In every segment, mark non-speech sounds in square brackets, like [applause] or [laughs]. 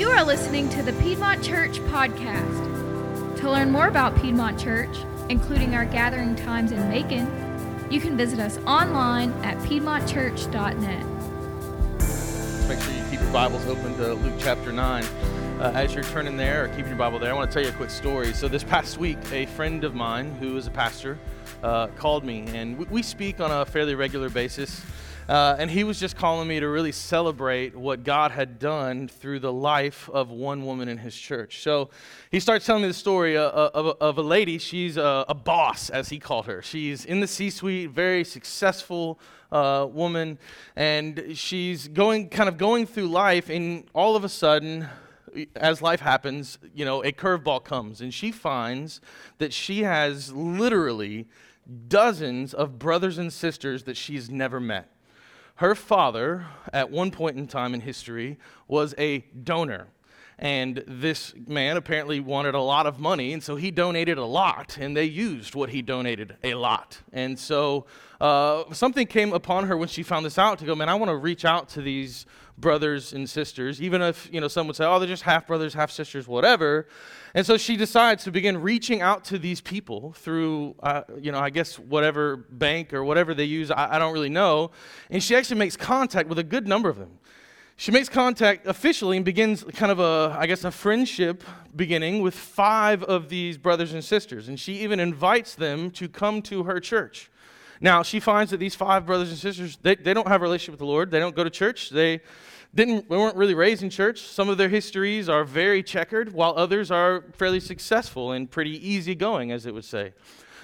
You are listening to the Piedmont Church podcast. To learn more about Piedmont Church, including our gathering times in Macon, you can visit us online at piedmontchurch.net. Make sure you keep your Bibles open to Luke chapter 9. Uh, as you're turning there or keeping your Bible there, I want to tell you a quick story. So, this past week, a friend of mine who is a pastor uh, called me, and we, we speak on a fairly regular basis. Uh, and he was just calling me to really celebrate what God had done through the life of one woman in his church. So he starts telling me the story uh, uh of, of, a lady. She's a, a, boss, as he called her. She's in the C suite, very successful uh, woman, and she's going, kind of going through life, and all of a sudden, as life happens, you know, a curveball comes, and she finds that she has literally dozens of brothers and sisters that she's never met. Her father, at one point in time in history, was a donor. And this man apparently wanted a lot of money, and so he donated a lot, and they used what he donated a lot. And so uh, something came upon her when she found this out to go, man, I want to reach out to these brothers and sisters, even if, you know, some would say, oh, they're just half brothers, half sisters, whatever. And so she decides to begin reaching out to these people through, uh, you know, I guess whatever bank or whatever they use, I, I don't really know. And she actually makes contact with a good number of them. She makes contact officially and begins kind of a, I guess, a friendship beginning with five of these brothers and sisters. And she even invites them to come to her church. Now, she finds that these five brothers and sisters, they, they don't have a relationship with the Lord. They don't go to church. They didn't, we weren't really raised in church. Some of their histories are very checkered, while others are fairly successful and pretty easygoing, as it would say.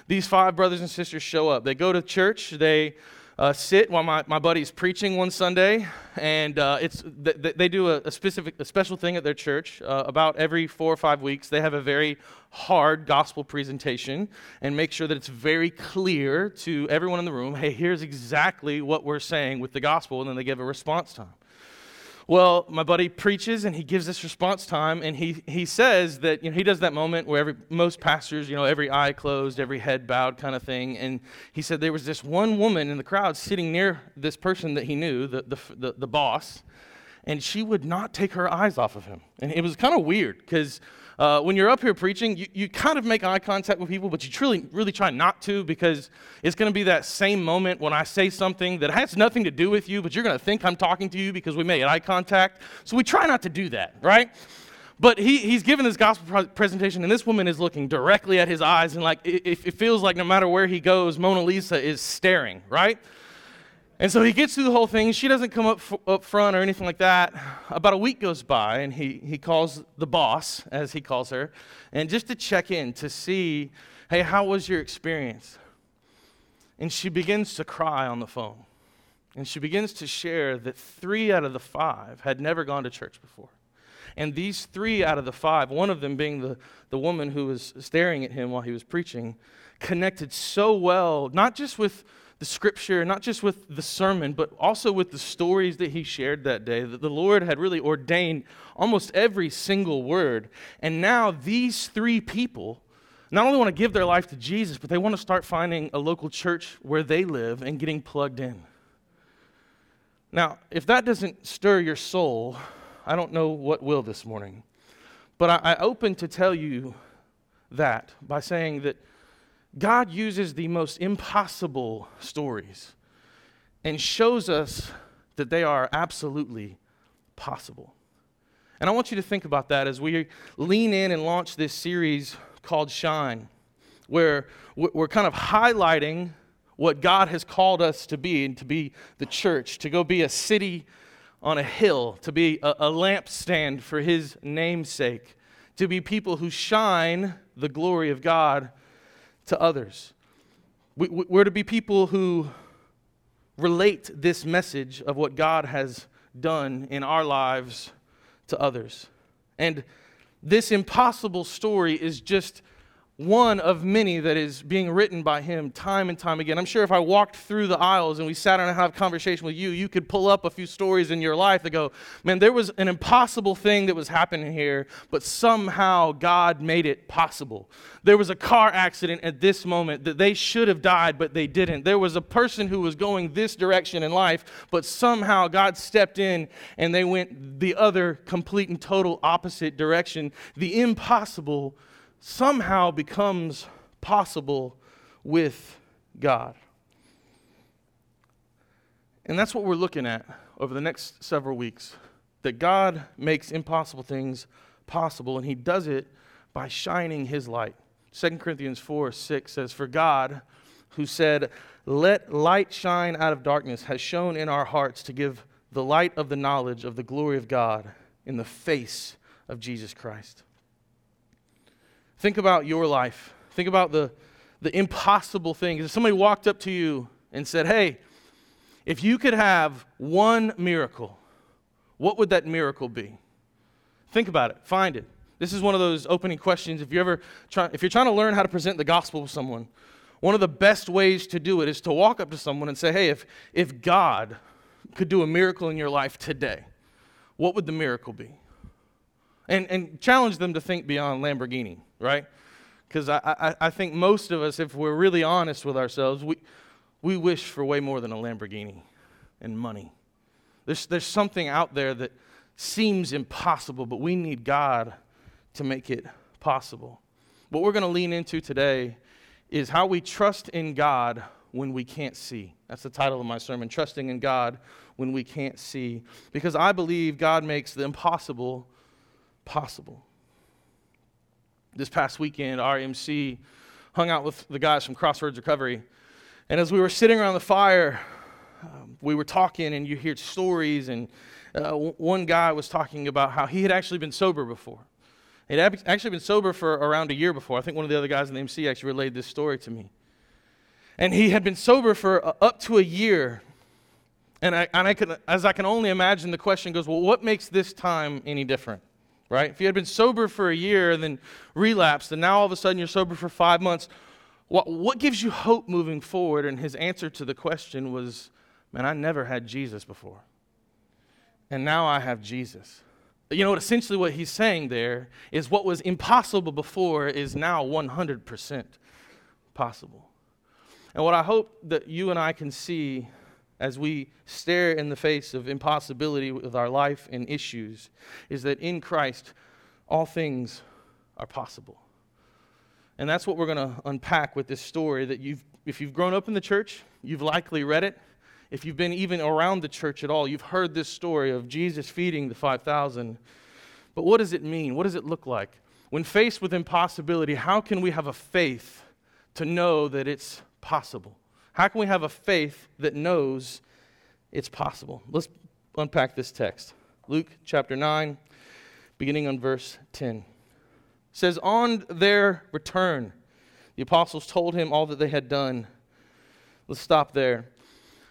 These five brothers and sisters show up. They go to church. They uh, sit while my, my buddy's preaching one Sunday, and uh, it's th- they do a, a, specific, a special thing at their church. Uh, about every four or five weeks, they have a very hard gospel presentation and make sure that it's very clear to everyone in the room. Hey, here's exactly what we're saying with the gospel, and then they give a response time. Well, my buddy preaches and he gives this response time, and he, he says that you know, he does that moment where every, most pastors, you know, every eye closed, every head bowed kind of thing. And he said there was this one woman in the crowd sitting near this person that he knew, the, the, the, the boss, and she would not take her eyes off of him. And it was kind of weird because uh, when you're up here preaching, you, you kind of make eye contact with people, but you truly, really try not to because it's going to be that same moment when I say something that has nothing to do with you, but you're going to think I'm talking to you because we made eye contact. So we try not to do that, right? But he, he's given this gospel presentation, and this woman is looking directly at his eyes, and like it, it feels like no matter where he goes, Mona Lisa is staring, right? And so he gets through the whole thing. She doesn't come up, f- up front or anything like that. About a week goes by, and he, he calls the boss, as he calls her, and just to check in to see, hey, how was your experience? And she begins to cry on the phone. And she begins to share that three out of the five had never gone to church before. And these three out of the five, one of them being the, the woman who was staring at him while he was preaching, connected so well, not just with the scripture, not just with the sermon, but also with the stories that he shared that day, that the Lord had really ordained almost every single word. And now these three people not only want to give their life to Jesus, but they want to start finding a local church where they live and getting plugged in. Now, if that doesn't stir your soul, I don't know what will this morning. But I, I open to tell you that by saying that God uses the most impossible stories and shows us that they are absolutely possible. And I want you to think about that as we lean in and launch this series called Shine, where we're kind of highlighting what God has called us to be and to be the church, to go be a city on a hill, to be a, a lampstand for His namesake, to be people who shine the glory of God to others. We, we're to be people who relate this message of what God has done in our lives to others. And this impossible story is just one of many that is being written by him time and time again. I'm sure if I walked through the aisles and we sat down and had a conversation with you, you could pull up a few stories in your life that go, man, there was an impossible thing that was happening here, but somehow God made it possible. There was a car accident at this moment that they should have died, but they didn't. There was a person who was going this direction in life, but somehow God stepped in and they went the other complete and total opposite direction. The impossible somehow becomes possible with God. And that's what we're looking at over the next several weeks that God makes impossible things possible, and He does it by shining His light. 2 Corinthians 4 6 says, For God, who said, Let light shine out of darkness, has shone in our hearts to give the light of the knowledge of the glory of God in the face of Jesus Christ. Think about your life. Think about the, the impossible things. If somebody walked up to you and said, Hey, if you could have one miracle, what would that miracle be? Think about it. Find it. This is one of those opening questions. If you ever try, if you're trying to learn how to present the gospel to someone, one of the best ways to do it is to walk up to someone and say, "Hey, if if God could do a miracle in your life today, what would the miracle be?" And and challenge them to think beyond Lamborghini right? Because I, I, I think most of us, if we're really honest with ourselves, we, we wish for way more than a Lamborghini and money. There's, there's something out there that seems impossible, but we need God to make it possible. What we're going to lean into today is how we trust in God when we can't see. That's the title of my sermon Trusting in God when we can't see. Because I believe God makes the impossible possible this past weekend, our MC hung out with the guys from Crossroads Recovery. And as we were sitting around the fire, um, we were talking, and you hear stories. And uh, w- one guy was talking about how he had actually been sober before. He'd ab- actually been sober for around a year before. I think one of the other guys in the MC actually relayed this story to me. And he had been sober for uh, up to a year. And, I, and I could, as I can only imagine, the question goes, well, what makes this time any different? Right? If you had been sober for a year and then relapsed, and now all of a sudden you're sober for five months, what, what gives you hope moving forward? And his answer to the question was, Man, I never had Jesus before. And now I have Jesus. You know what? Essentially, what he's saying there is what was impossible before is now 100% possible. And what I hope that you and I can see as we stare in the face of impossibility with our life and issues is that in Christ, all things are possible. And that's what we're going to unpack with this story that you've, if you've grown up in the church, you've likely read it. If you've been even around the church at all, you've heard this story of Jesus feeding the 5,000. But what does it mean? What does it look like? When faced with impossibility, how can we have a faith to know that it's possible? How can we have a faith that knows it's possible? Let's unpack this text. Luke chapter 9, beginning on verse 10. It says, On their return, the apostles told him all that they had done. Let's stop there.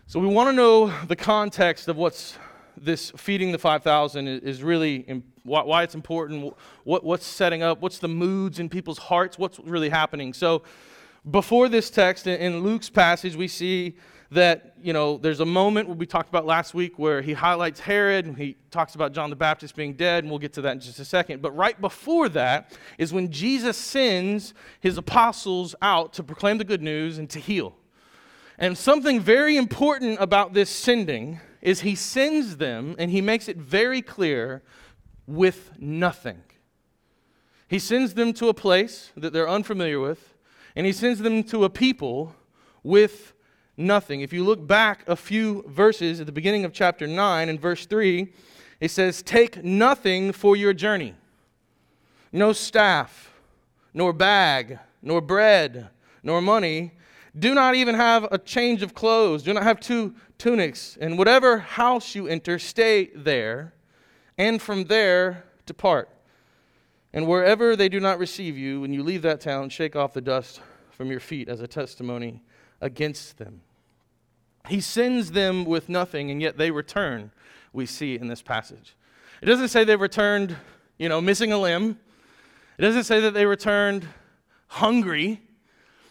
So we want to know the context of what's this feeding the 5,000 is really why it's important, what, what's setting up, what's the moods in people's hearts, what's really happening. So before this text, in Luke's passage, we see that, you know, there's a moment we talked about last week where he highlights Herod and he talks about John the Baptist being dead, and we'll get to that in just a second. But right before that is when Jesus sends his apostles out to proclaim the good news and to heal. And something very important about this sending is he sends them and he makes it very clear with nothing. He sends them to a place that they're unfamiliar with and he sends them to a people with nothing. If you look back a few verses at the beginning of chapter 9 and verse 3, it says, Take nothing for your journey no staff, nor bag, nor bread, nor money. Do not even have a change of clothes. Do not have two tunics. And whatever house you enter, stay there, and from there depart. And wherever they do not receive you, when you leave that town, shake off the dust from your feet as a testimony against them. He sends them with nothing, and yet they return, we see in this passage. It doesn't say they returned, you know, missing a limb. It doesn't say that they returned hungry.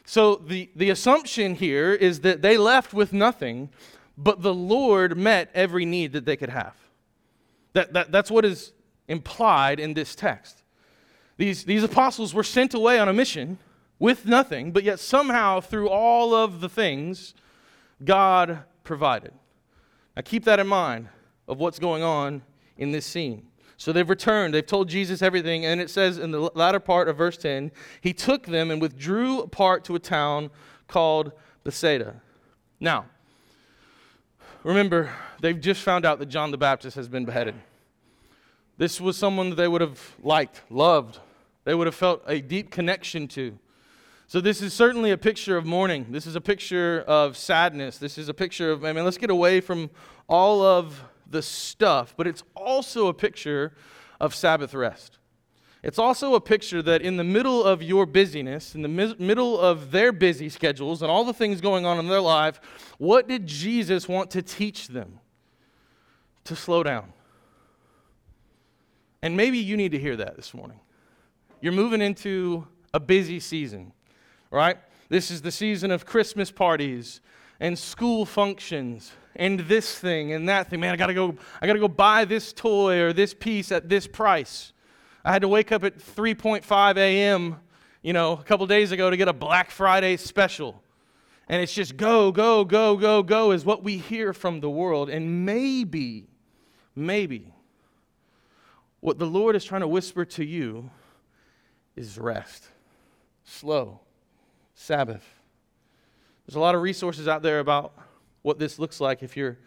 So the, the assumption here is that they left with nothing, but the Lord met every need that they could have. That, that, that's what is implied in this text. These, these apostles were sent away on a mission with nothing, but yet somehow, through all of the things, God provided. Now, keep that in mind of what's going on in this scene. So they've returned. They've told Jesus everything. And it says in the latter part of verse 10 He took them and withdrew apart to a town called Bethsaida. Now, remember, they've just found out that John the Baptist has been beheaded. This was someone that they would have liked, loved, they would have felt a deep connection to. So, this is certainly a picture of mourning. This is a picture of sadness. This is a picture of, I mean, let's get away from all of the stuff, but it's also a picture of Sabbath rest. It's also a picture that in the middle of your busyness, in the mi- middle of their busy schedules and all the things going on in their life, what did Jesus want to teach them? To slow down. And maybe you need to hear that this morning. You're moving into a busy season, right? This is the season of Christmas parties and school functions and this thing and that thing. Man, I gotta go, I gotta go buy this toy or this piece at this price. I had to wake up at 3.5 a.m., you know, a couple days ago to get a Black Friday special. And it's just go, go, go, go, go is what we hear from the world. And maybe, maybe, what the Lord is trying to whisper to you is rest, slow, Sabbath. There's a lot of resources out there about what this looks like. If you're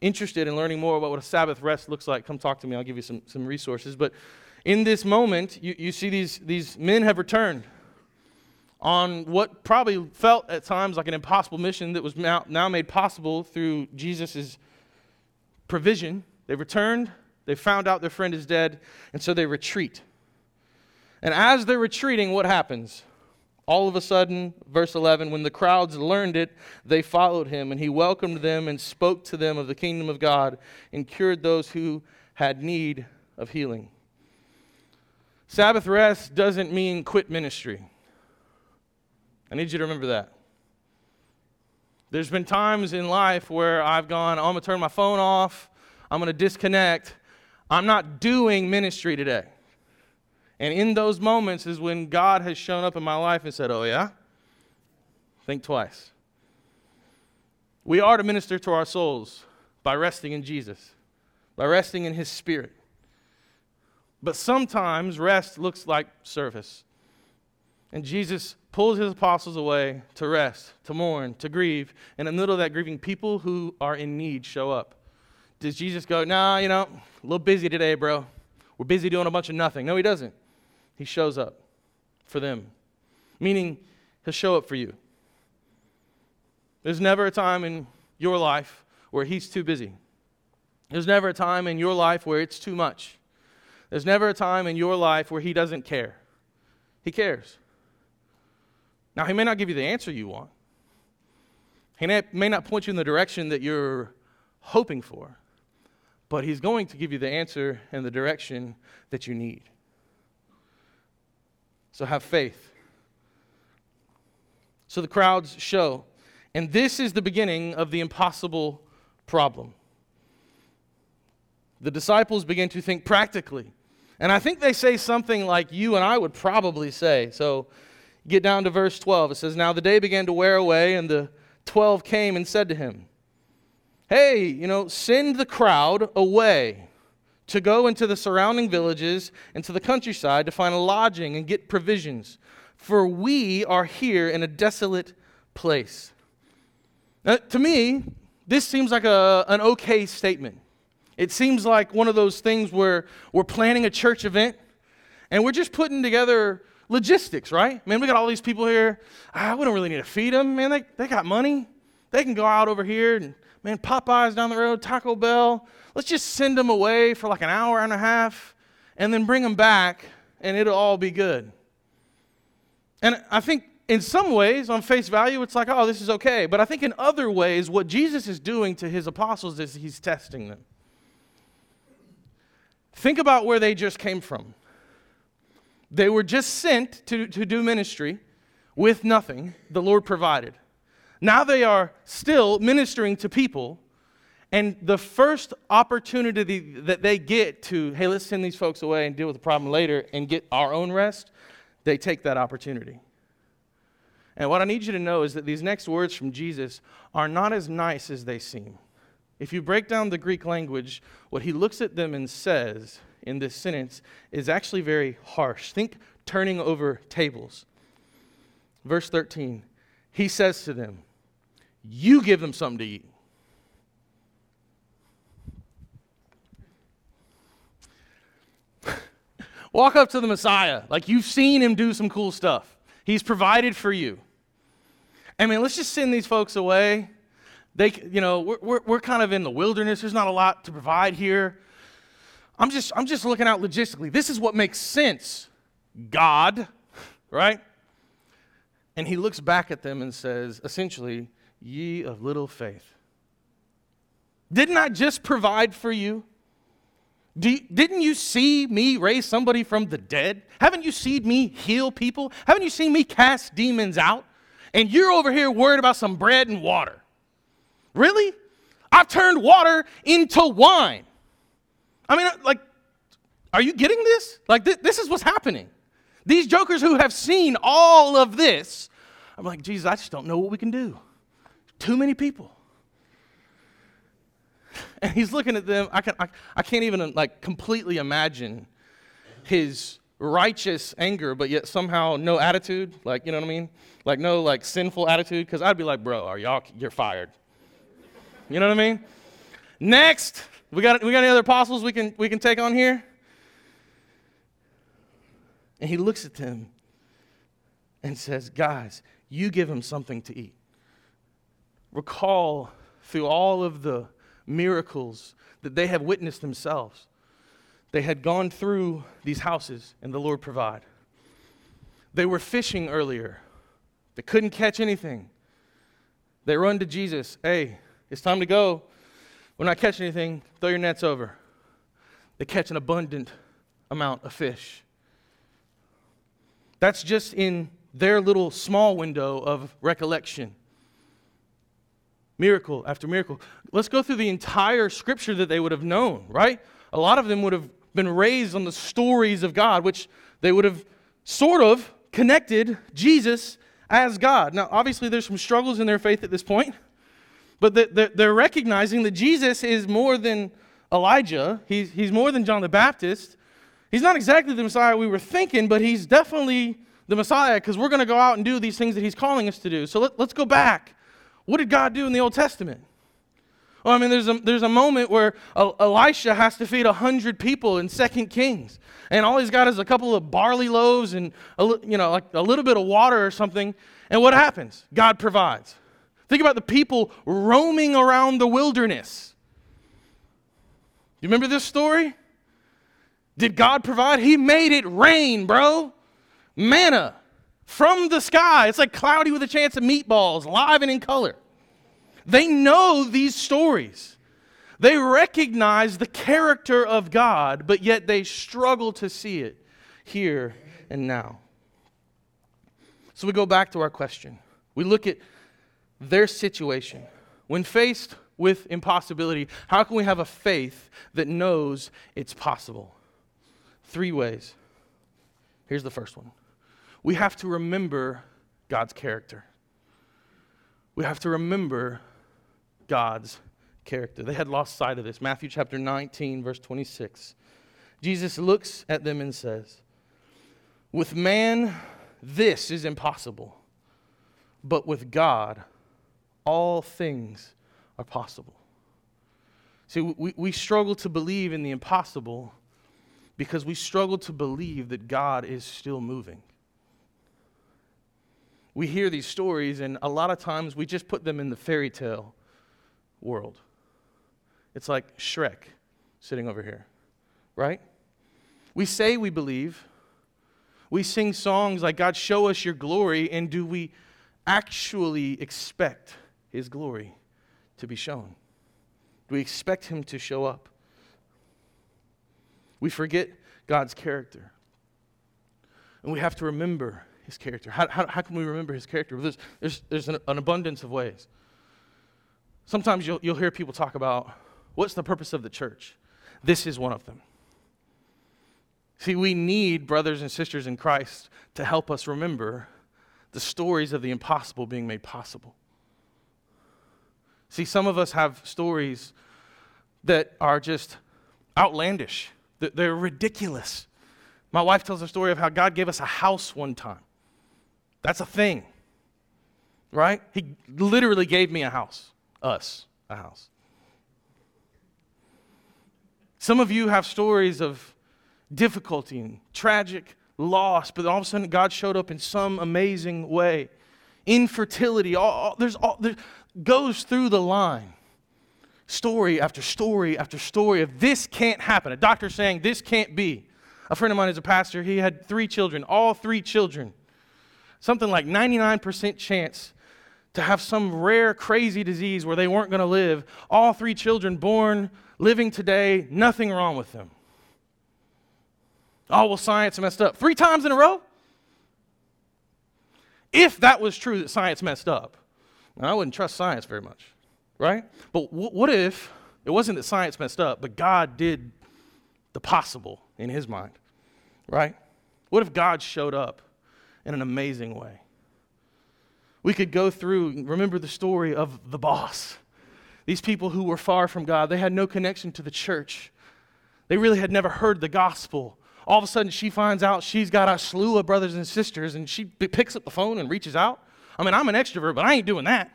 interested in learning more about what a Sabbath rest looks like, come talk to me. I'll give you some, some resources. But in this moment, you, you see these, these men have returned on what probably felt at times like an impossible mission that was now, now made possible through Jesus' provision. They returned, they found out their friend is dead, and so they retreat. And as they're retreating, what happens? All of a sudden, verse 11, when the crowds learned it, they followed him, and he welcomed them and spoke to them of the kingdom of God and cured those who had need of healing. Sabbath rest doesn't mean quit ministry. I need you to remember that. There's been times in life where I've gone, oh, I'm going to turn my phone off, I'm going to disconnect. I'm not doing ministry today. And in those moments is when God has shown up in my life and said, Oh, yeah? Think twice. We are to minister to our souls by resting in Jesus, by resting in His Spirit. But sometimes rest looks like service. And Jesus pulls his apostles away to rest, to mourn, to grieve. And in the middle of that grieving, people who are in need show up. Does Jesus go, nah, you know, a little busy today, bro. We're busy doing a bunch of nothing. No, he doesn't. He shows up for them, meaning he'll show up for you. There's never a time in your life where he's too busy. There's never a time in your life where it's too much. There's never a time in your life where he doesn't care. He cares. Now, he may not give you the answer you want, he may not point you in the direction that you're hoping for, but he's going to give you the answer and the direction that you need. So have faith. So the crowds show. And this is the beginning of the impossible problem. The disciples begin to think practically. And I think they say something like you and I would probably say. So get down to verse 12. It says, Now the day began to wear away, and the twelve came and said to him, Hey, you know, send the crowd away to go into the surrounding villages and to the countryside to find a lodging and get provisions, for we are here in a desolate place. Now, to me, this seems like a, an okay statement. It seems like one of those things where we're planning a church event and we're just putting together logistics, right? Man, we got all these people here. Ah, we don't really need to feed them. Man, they, they got money. They can go out over here and, man, Popeyes down the road, Taco Bell let's just send them away for like an hour and a half and then bring them back and it'll all be good. And I think in some ways, on face value, it's like, oh, this is okay. But I think in other ways, what Jesus is doing to his apostles is he's testing them. Think about where they just came from. They were just sent to, to do ministry, with nothing, the Lord provided. Now they are still ministering to people, and the first opportunity that they get to, hey, let's send these folks away and deal with the problem later and get our own rest, they take that opportunity. And what I need you to know is that these next words from Jesus are not as nice as they seem. If you break down the Greek language, what he looks at them and says in this sentence is actually very harsh. Think turning over tables. Verse 13, he says to them, You give them something to eat. [laughs] Walk up to the Messiah. Like you've seen him do some cool stuff. He's provided for you. I mean, let's just send these folks away they, you know, we're, we're, we're kind of in the wilderness. There's not a lot to provide here. I'm just, I'm just looking out logistically. This is what makes sense, God, [laughs] right? And he looks back at them and says, essentially, ye of little faith. Didn't I just provide for you? Didn't you see me raise somebody from the dead? Haven't you seen me heal people? Haven't you seen me cast demons out? And you're over here worried about some bread and water. Really? I've turned water into wine. I mean, like, are you getting this? Like, th- this is what's happening. These jokers who have seen all of this, I'm like, Jesus, I just don't know what we can do. Too many people. [laughs] And he's looking at them. I, can, I, I can't even uh, like completely imagine his righteous anger, but yet somehow no attitude. Like, you know what I mean? Like, no like sinful attitude. Because I'd be like, bro, are y'all, you're fired. You know what I mean? Next, we got, we got any other apostles we can, we can take on here? And he looks at them and says, Guys, you give him something to eat. Recall through all of the miracles that they have witnessed themselves. They had gone through these houses and the Lord provide. They were fishing earlier. They couldn't catch anything. They run to Jesus. Hey, it's time to go. We're not catching anything. Throw your nets over. They catch an abundant amount of fish. That's just in their little small window of recollection. Miracle after miracle. Let's go through the entire scripture that they would have known, right? A lot of them would have been raised on the stories of God, which they would have sort of connected Jesus as God. Now, obviously, there's some struggles in their faith at this point. But they're recognizing that Jesus is more than Elijah, he's, more than John the Baptist. He's not exactly the Messiah we were thinking, but he's definitely the Messiah because we're going to go out and do these things that he's calling us to do. So let, let's go back. What did God do in the Old Testament? Well, I mean, there's a, there's a moment where Elisha has to feed 100 people in 2 Kings. And all he's got is a couple of barley loaves and, a, you know, like a little bit of water or something. And what happens? God provides. Think about the people roaming around the wilderness. You remember this story? Did God provide? He made it rain, bro. Manna from the sky. It's like cloudy with a chance of meatballs, live and in color. They know these stories. They recognize the character of God, but yet they struggle to see it here and now. So we go back to our question. We look at their situation. When faced with impossibility, how can we have a faith that knows it's possible? Three ways. Here's the first one we have to remember God's character. We have to remember God's character. They had lost sight of this. Matthew chapter 19, verse 26. Jesus looks at them and says, With man, this is impossible, but with God, all things are possible. See, we, we struggle to believe in the impossible because we struggle to believe that God is still moving. We hear these stories, and a lot of times we just put them in the fairy tale world. It's like Shrek sitting over here, right? We say we believe. We sing songs like, God, show us your glory, and do we actually expect his glory to be shown? Do we expect him to show up? We forget God's character. And we have to remember his character? How, how, how can we remember his character? There's, there's, there's an, an abundance of ways. Sometimes you'll, you'll hear people talk about what's the purpose of the church? This is one of them. See, we need brothers and sisters in Christ to help us remember the stories of the impossible being made possible. See, some of us have stories that are just outlandish, they're ridiculous. My wife tells a story of how God gave us a house one time. That's a thing, right? He literally gave me a house, us, a house. Some of you have stories of difficulty and tragic loss, but all of a sudden God showed up in some amazing way. Infertility, all, all there's all there goes through the line. Story after story after story of this can't happen. A doctor saying this can't be. A friend of mine is a pastor. He had three children, all three children. Something like 99% chance to have some rare, crazy disease where they weren't going to live. All three children born, living today, nothing wrong with them. Oh, well, science messed up. Three times in a row? If that was true that science messed up, I wouldn't trust science very much, right? But w- what if it wasn't that science messed up, but God did the possible in his mind, right? What if God showed up in an amazing way? We could go through, remember the story of the boss. These people who were far from God, they had no connection to the church. They really had never heard the gospel all of a sudden she finds out she's got a slew of brothers and sisters and she picks up the phone and reaches out. I mean, I'm an extrovert, but I ain't doing that,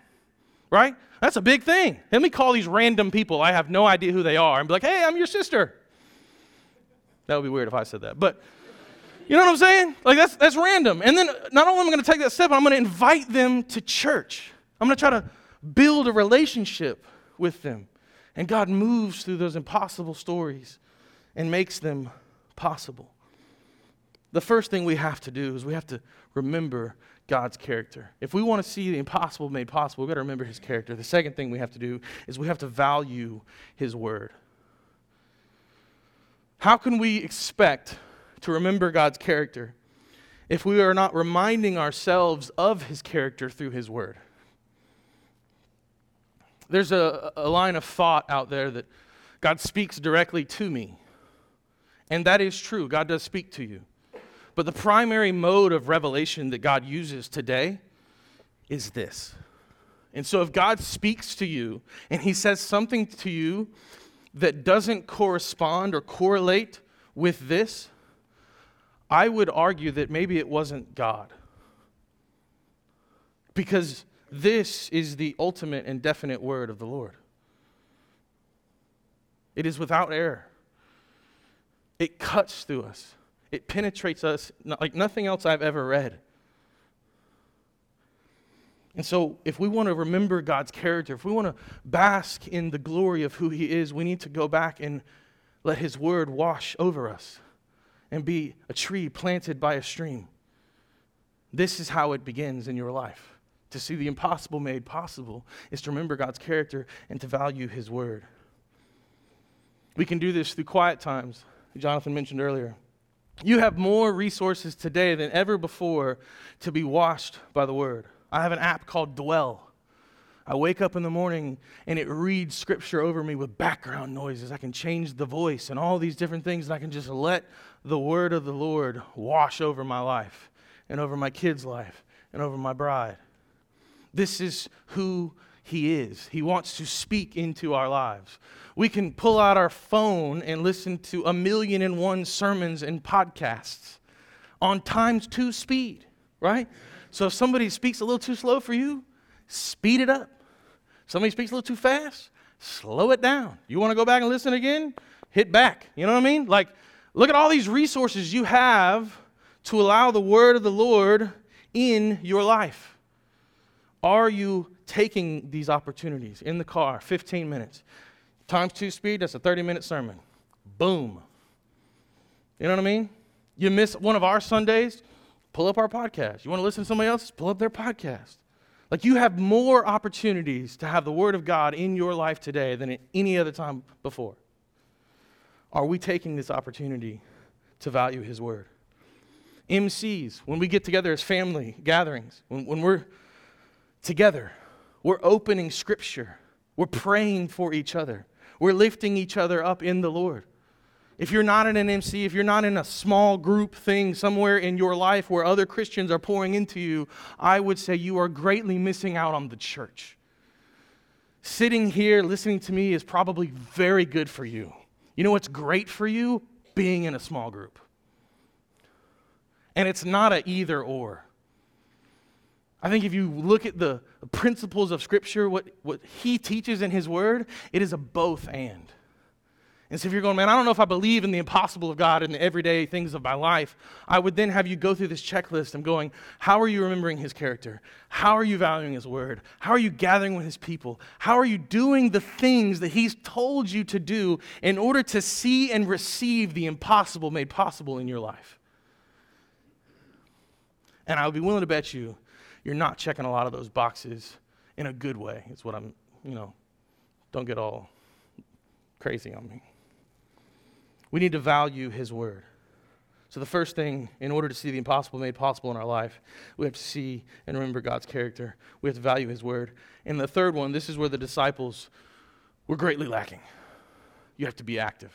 right? That's a big thing. Let me call these random people I have no idea who they are and be like, hey, I'm your sister. That would be weird if I said that. But you know what I'm saying? Like, that's, that's random. And then not only am I going to take that step, I'm going to invite them to church. I'm going to try to build a relationship with them. And God moves through those impossible stories and makes them possible. The first thing we have to do is we have to remember God's character. If we want to see the impossible made possible, we've got to remember his character. The second thing we have to do is we have to value his word. How can we expect to remember God's character if we are not reminding ourselves of his character through his word? There's a, a line of thought out there that God speaks directly to me. And that is true. God does speak to you. But the primary mode of revelation that God uses today is this. And so if God speaks to you and he says something to you that doesn't correspond or correlate with this, I would argue that maybe it wasn't God. Because this is the ultimate and definite word of the Lord. It is without error. It cuts through us, it penetrates us like nothing else I've ever read. And so, if we want to remember God's character, if we want to bask in the glory of who He is, we need to go back and let His word wash over us and be a tree planted by a stream. This is how it begins in your life. To see the impossible made possible is to remember God's character and to value His word. We can do this through quiet times Jonathan mentioned earlier. You have more resources today than ever before to be washed by the word. I have an app called Dwell. I wake up in the morning and it reads scripture over me with background noises. I can change the voice and all these different things, and I can just let the word of the Lord wash over my life and over my kid's life and over my bride. This is who he is. He wants to speak into our lives. We can pull out our phone and listen to a million and one sermons and podcasts on times two speed, right? So if somebody speaks a little too slow for you, speed it up. Somebody speaks a little too fast, slow it down. You want to go back and listen again? Hit back. You know what I mean? Like, look at all these resources you have to allow the word of the Lord in your life. Are you taking these opportunities in the car, 15 minutes? Times two speed, that's a 30 minute sermon. Boom. You know what I mean? You miss one of our Sundays, pull up our podcast. You want to listen to somebody else? Pull up their podcast. Like you have more opportunities to have the Word of God in your life today than at any other time before. Are we taking this opportunity to value His Word? MCs, when we get together as family gatherings, when, when we're together, we're opening Scripture, we're praying for each other, we're lifting each other up in the Lord. If you're not in an MC, if you're not in a small group thing somewhere in your life where other Christians are pouring into you, I would say you are greatly missing out on the church. Sitting here listening to me is probably very good for you. You know what's great for you? Being in a small group. And it's not a either or. I think if you look at the principles of Scripture, what, what he teaches in his word, it is a both and. And so if you're going, man, I don't know if I believe in the impossible of God in the everyday things of my life, I would then have you go through this checklist I'm going, how are you remembering his character? How are you valuing his word? How are you gathering with his people? How are you doing the things that he's told you to do in order to see and receive the impossible made possible in your life? And I would be willing to bet you you're not checking a lot of those boxes in a good way, is what I'm, you know, don't get all crazy on me. We need to value His Word. So, the first thing, in order to see the impossible made possible in our life, we have to see and remember God's character. We have to value His Word. And the third one, this is where the disciples were greatly lacking. You have to be active.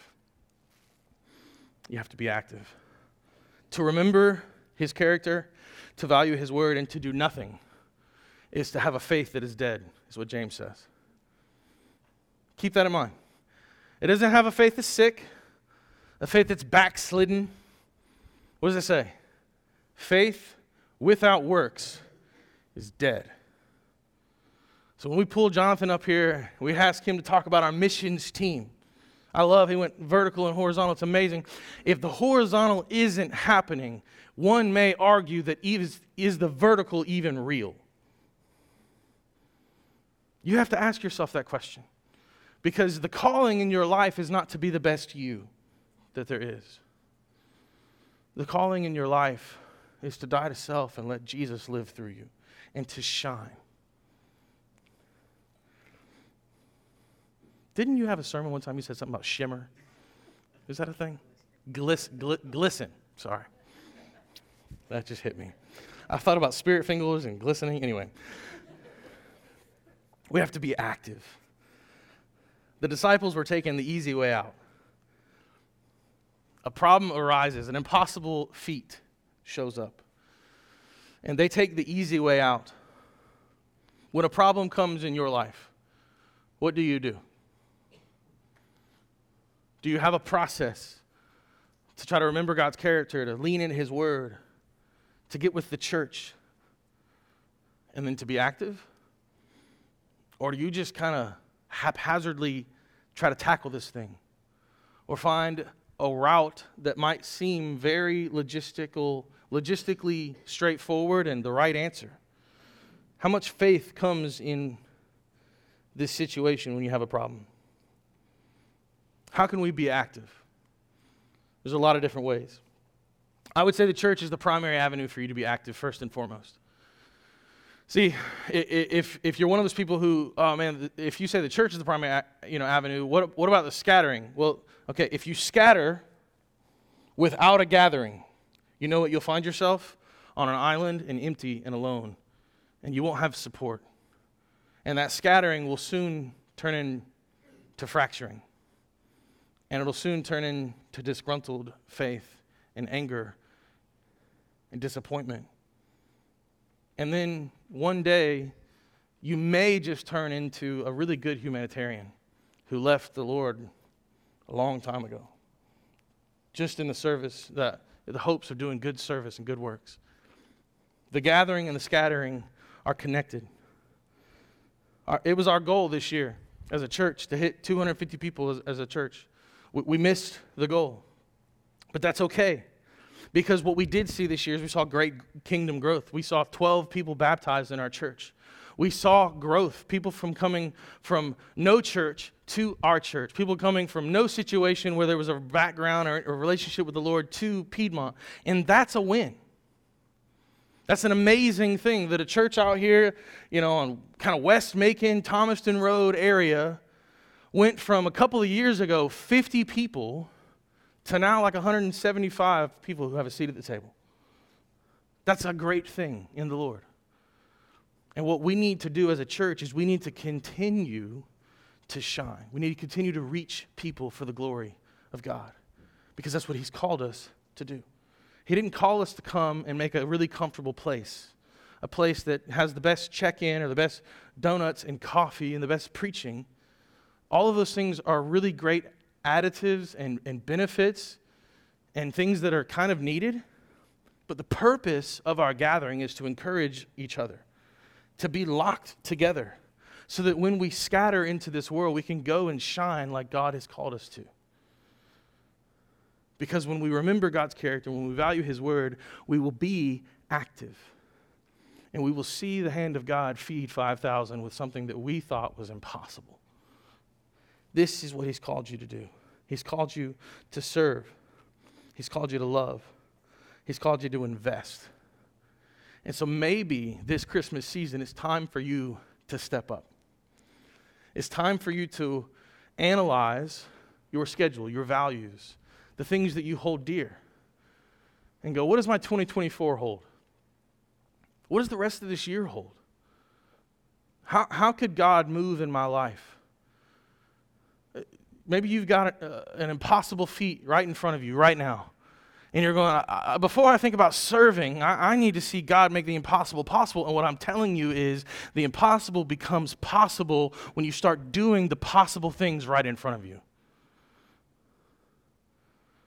You have to be active. To remember His character, to value His Word, and to do nothing is to have a faith that is dead, is what James says. Keep that in mind. It doesn't have a faith that's sick a faith that's backslidden. What does it say? Faith without works is dead. So when we pull Jonathan up here, we ask him to talk about our missions team. I love he went vertical and horizontal. It's amazing. If the horizontal isn't happening, one may argue that is, is the vertical even real? You have to ask yourself that question. Because the calling in your life is not to be the best you that there is. The calling in your life is to die to self and let Jesus live through you and to shine. Didn't you have a sermon one time you said something about shimmer? Is that a thing? Gl- glisten. Sorry. That just hit me. I thought about spirit fingers and glistening. Anyway, we have to be active. The disciples were taking the easy way out a problem arises, an impossible feat shows up. And they take the easy way out. When a problem comes in your life, what do you do? Do you have a process to try to remember God's character, to lean into His Word, to get with the church, and then to be active? Or do you just kind of haphazardly try to tackle this thing? Or find a route that might seem very logistical, logistically straightforward and the right answer. How much faith comes in this situation when you have a problem? How can we be active? There's a lot of different ways. I would say the church is the primary avenue for you to be active first and foremost. See, if, if you're one of those people who, oh man, if you say the church is the primary you know, avenue, what, what about the scattering? Well, Okay, if you scatter without a gathering, you know what you'll find yourself? On an island and empty and alone, and you won't have support. And that scattering will soon turn into fracturing. And it'll soon turn into disgruntled faith and anger and disappointment. And then one day, you may just turn into a really good humanitarian who left the Lord a long time ago, just in the service, that, the hopes of doing good service and good works. The gathering and the scattering are connected. Our, it was our goal this year as a church to hit 250 people as, as a church. We, we missed the goal, but that's okay. Because what we did see this year is we saw great kingdom growth. We saw 12 people baptized in our church we saw growth. People from coming from no church to our church. People coming from no situation where there was a background or a relationship with the Lord to Piedmont. And that's a win. That's an amazing thing that a church out here, you know, on kind of West Macon, Thomaston Road area, went from a couple of years ago, 50 people, to now like 175 people who have a seat at the table. That's a great thing in the Lord. And what we need to do as a church is we need to continue to shine. We need to continue to reach people for the glory of God because that's what He's called us to do. He didn't call us to come and make a really comfortable place, a place that has the best check in or the best donuts and coffee and the best preaching. All of those things are really great additives and, and benefits and things that are kind of needed. But the purpose of our gathering is to encourage each other, to be locked together, so that when we scatter into this world, we can go and shine like God has called us to. Because when we remember God's character, when we value His word, we will be active. And we will see the hand of God feed 5,000 with something that we thought was impossible. This is what He's called you to do. He's called you to serve, He's called you to love, He's called you to invest. And so maybe this Christmas season, it's time for you to step up. It's time for you to analyze your schedule, your values, the things that you hold dear, and go, what does my 2024 hold? What does the rest of this year hold? How, how could God move in my life? Maybe you've got a, an impossible feat right in front of you right now. And you're going, I, before I think about serving, I, I need to see God make the impossible possible. And what I'm telling you is the impossible becomes possible when you start doing the possible things right in front of you.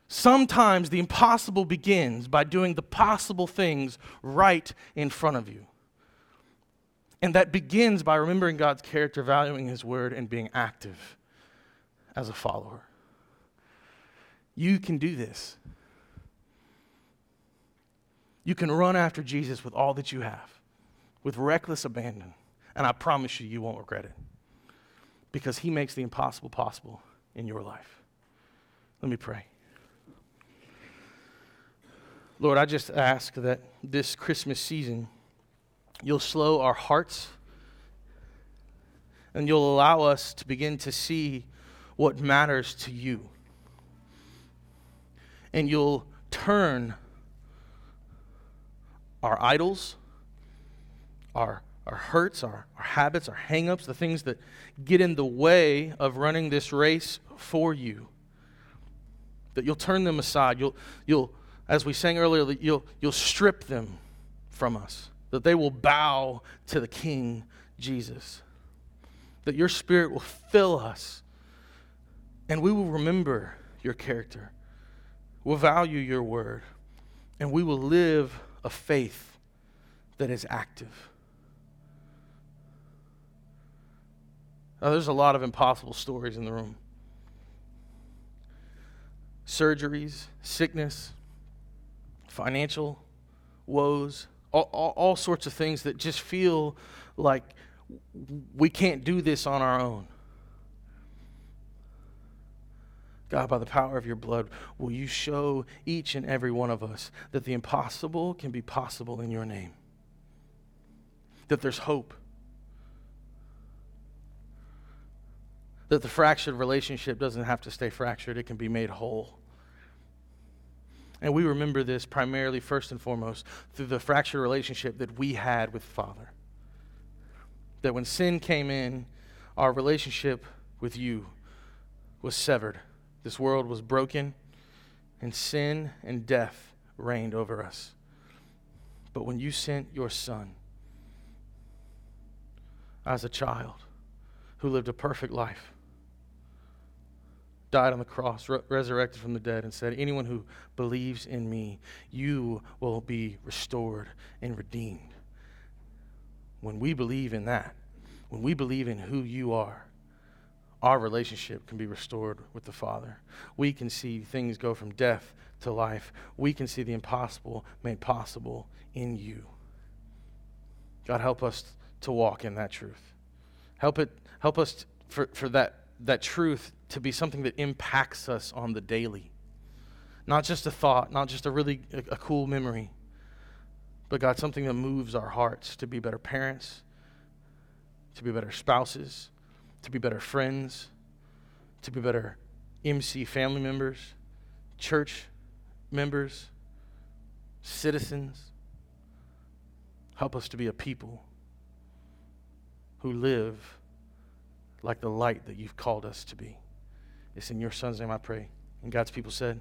Sometimes the impossible begins by doing the possible things right in front of you. And that begins by remembering God's character, valuing His word, and being active as a follower. You can do this. You can run after Jesus with all that you have, with reckless abandon. And I promise you, you won't regret it because He makes the impossible possible in your life. Let me pray. Lord, I just ask that this Christmas season, you'll slow our hearts and you'll allow us to begin to see what matters to you. And you'll turn our idols, our, our hurts, our, our habits, our hangups, the things that get in the way of running this race for you, that you'll turn them aside. You'll, you'll as we sang earlier, you'll, you'll strip them from us, that they will bow to the King Jesus, that your Spirit will fill us, and we will remember your character. We'll value your word, and we will live a faith that is active. Now, there's a lot of impossible stories in the room surgeries, sickness, financial woes, all, all, all sorts of things that just feel like we can't do this on our own. God, by the power of your blood, will you show each and every one of us that the impossible can be possible in your name? That there's hope. That the fractured relationship doesn't have to stay fractured, it can be made whole. And we remember this primarily, first and foremost, through the fractured relationship that we had with Father. That when sin came in, our relationship with you was severed. This world was broken, and sin and death reigned over us. But when you sent your Son as a child who lived a perfect life, died on the cross, re- resurrected from the dead, and said, Anyone who believes in me, you will be restored and redeemed. When we believe in that, when we believe in who you are, our relationship can be restored with the Father. We can see things go from death to life. We can see the impossible made possible in you. God, help us to walk in that truth. Help it help us for, for that, that truth to be something that impacts us on the daily. Not just a thought, not just a really a, a cool memory, but God, something that moves our hearts to be better parents, to be better spouses, to be better friends, to be better MC family members, church members, citizens. Help us to be a people who live like the light that you've called us to be. It's in your son's name I pray. And God's people said,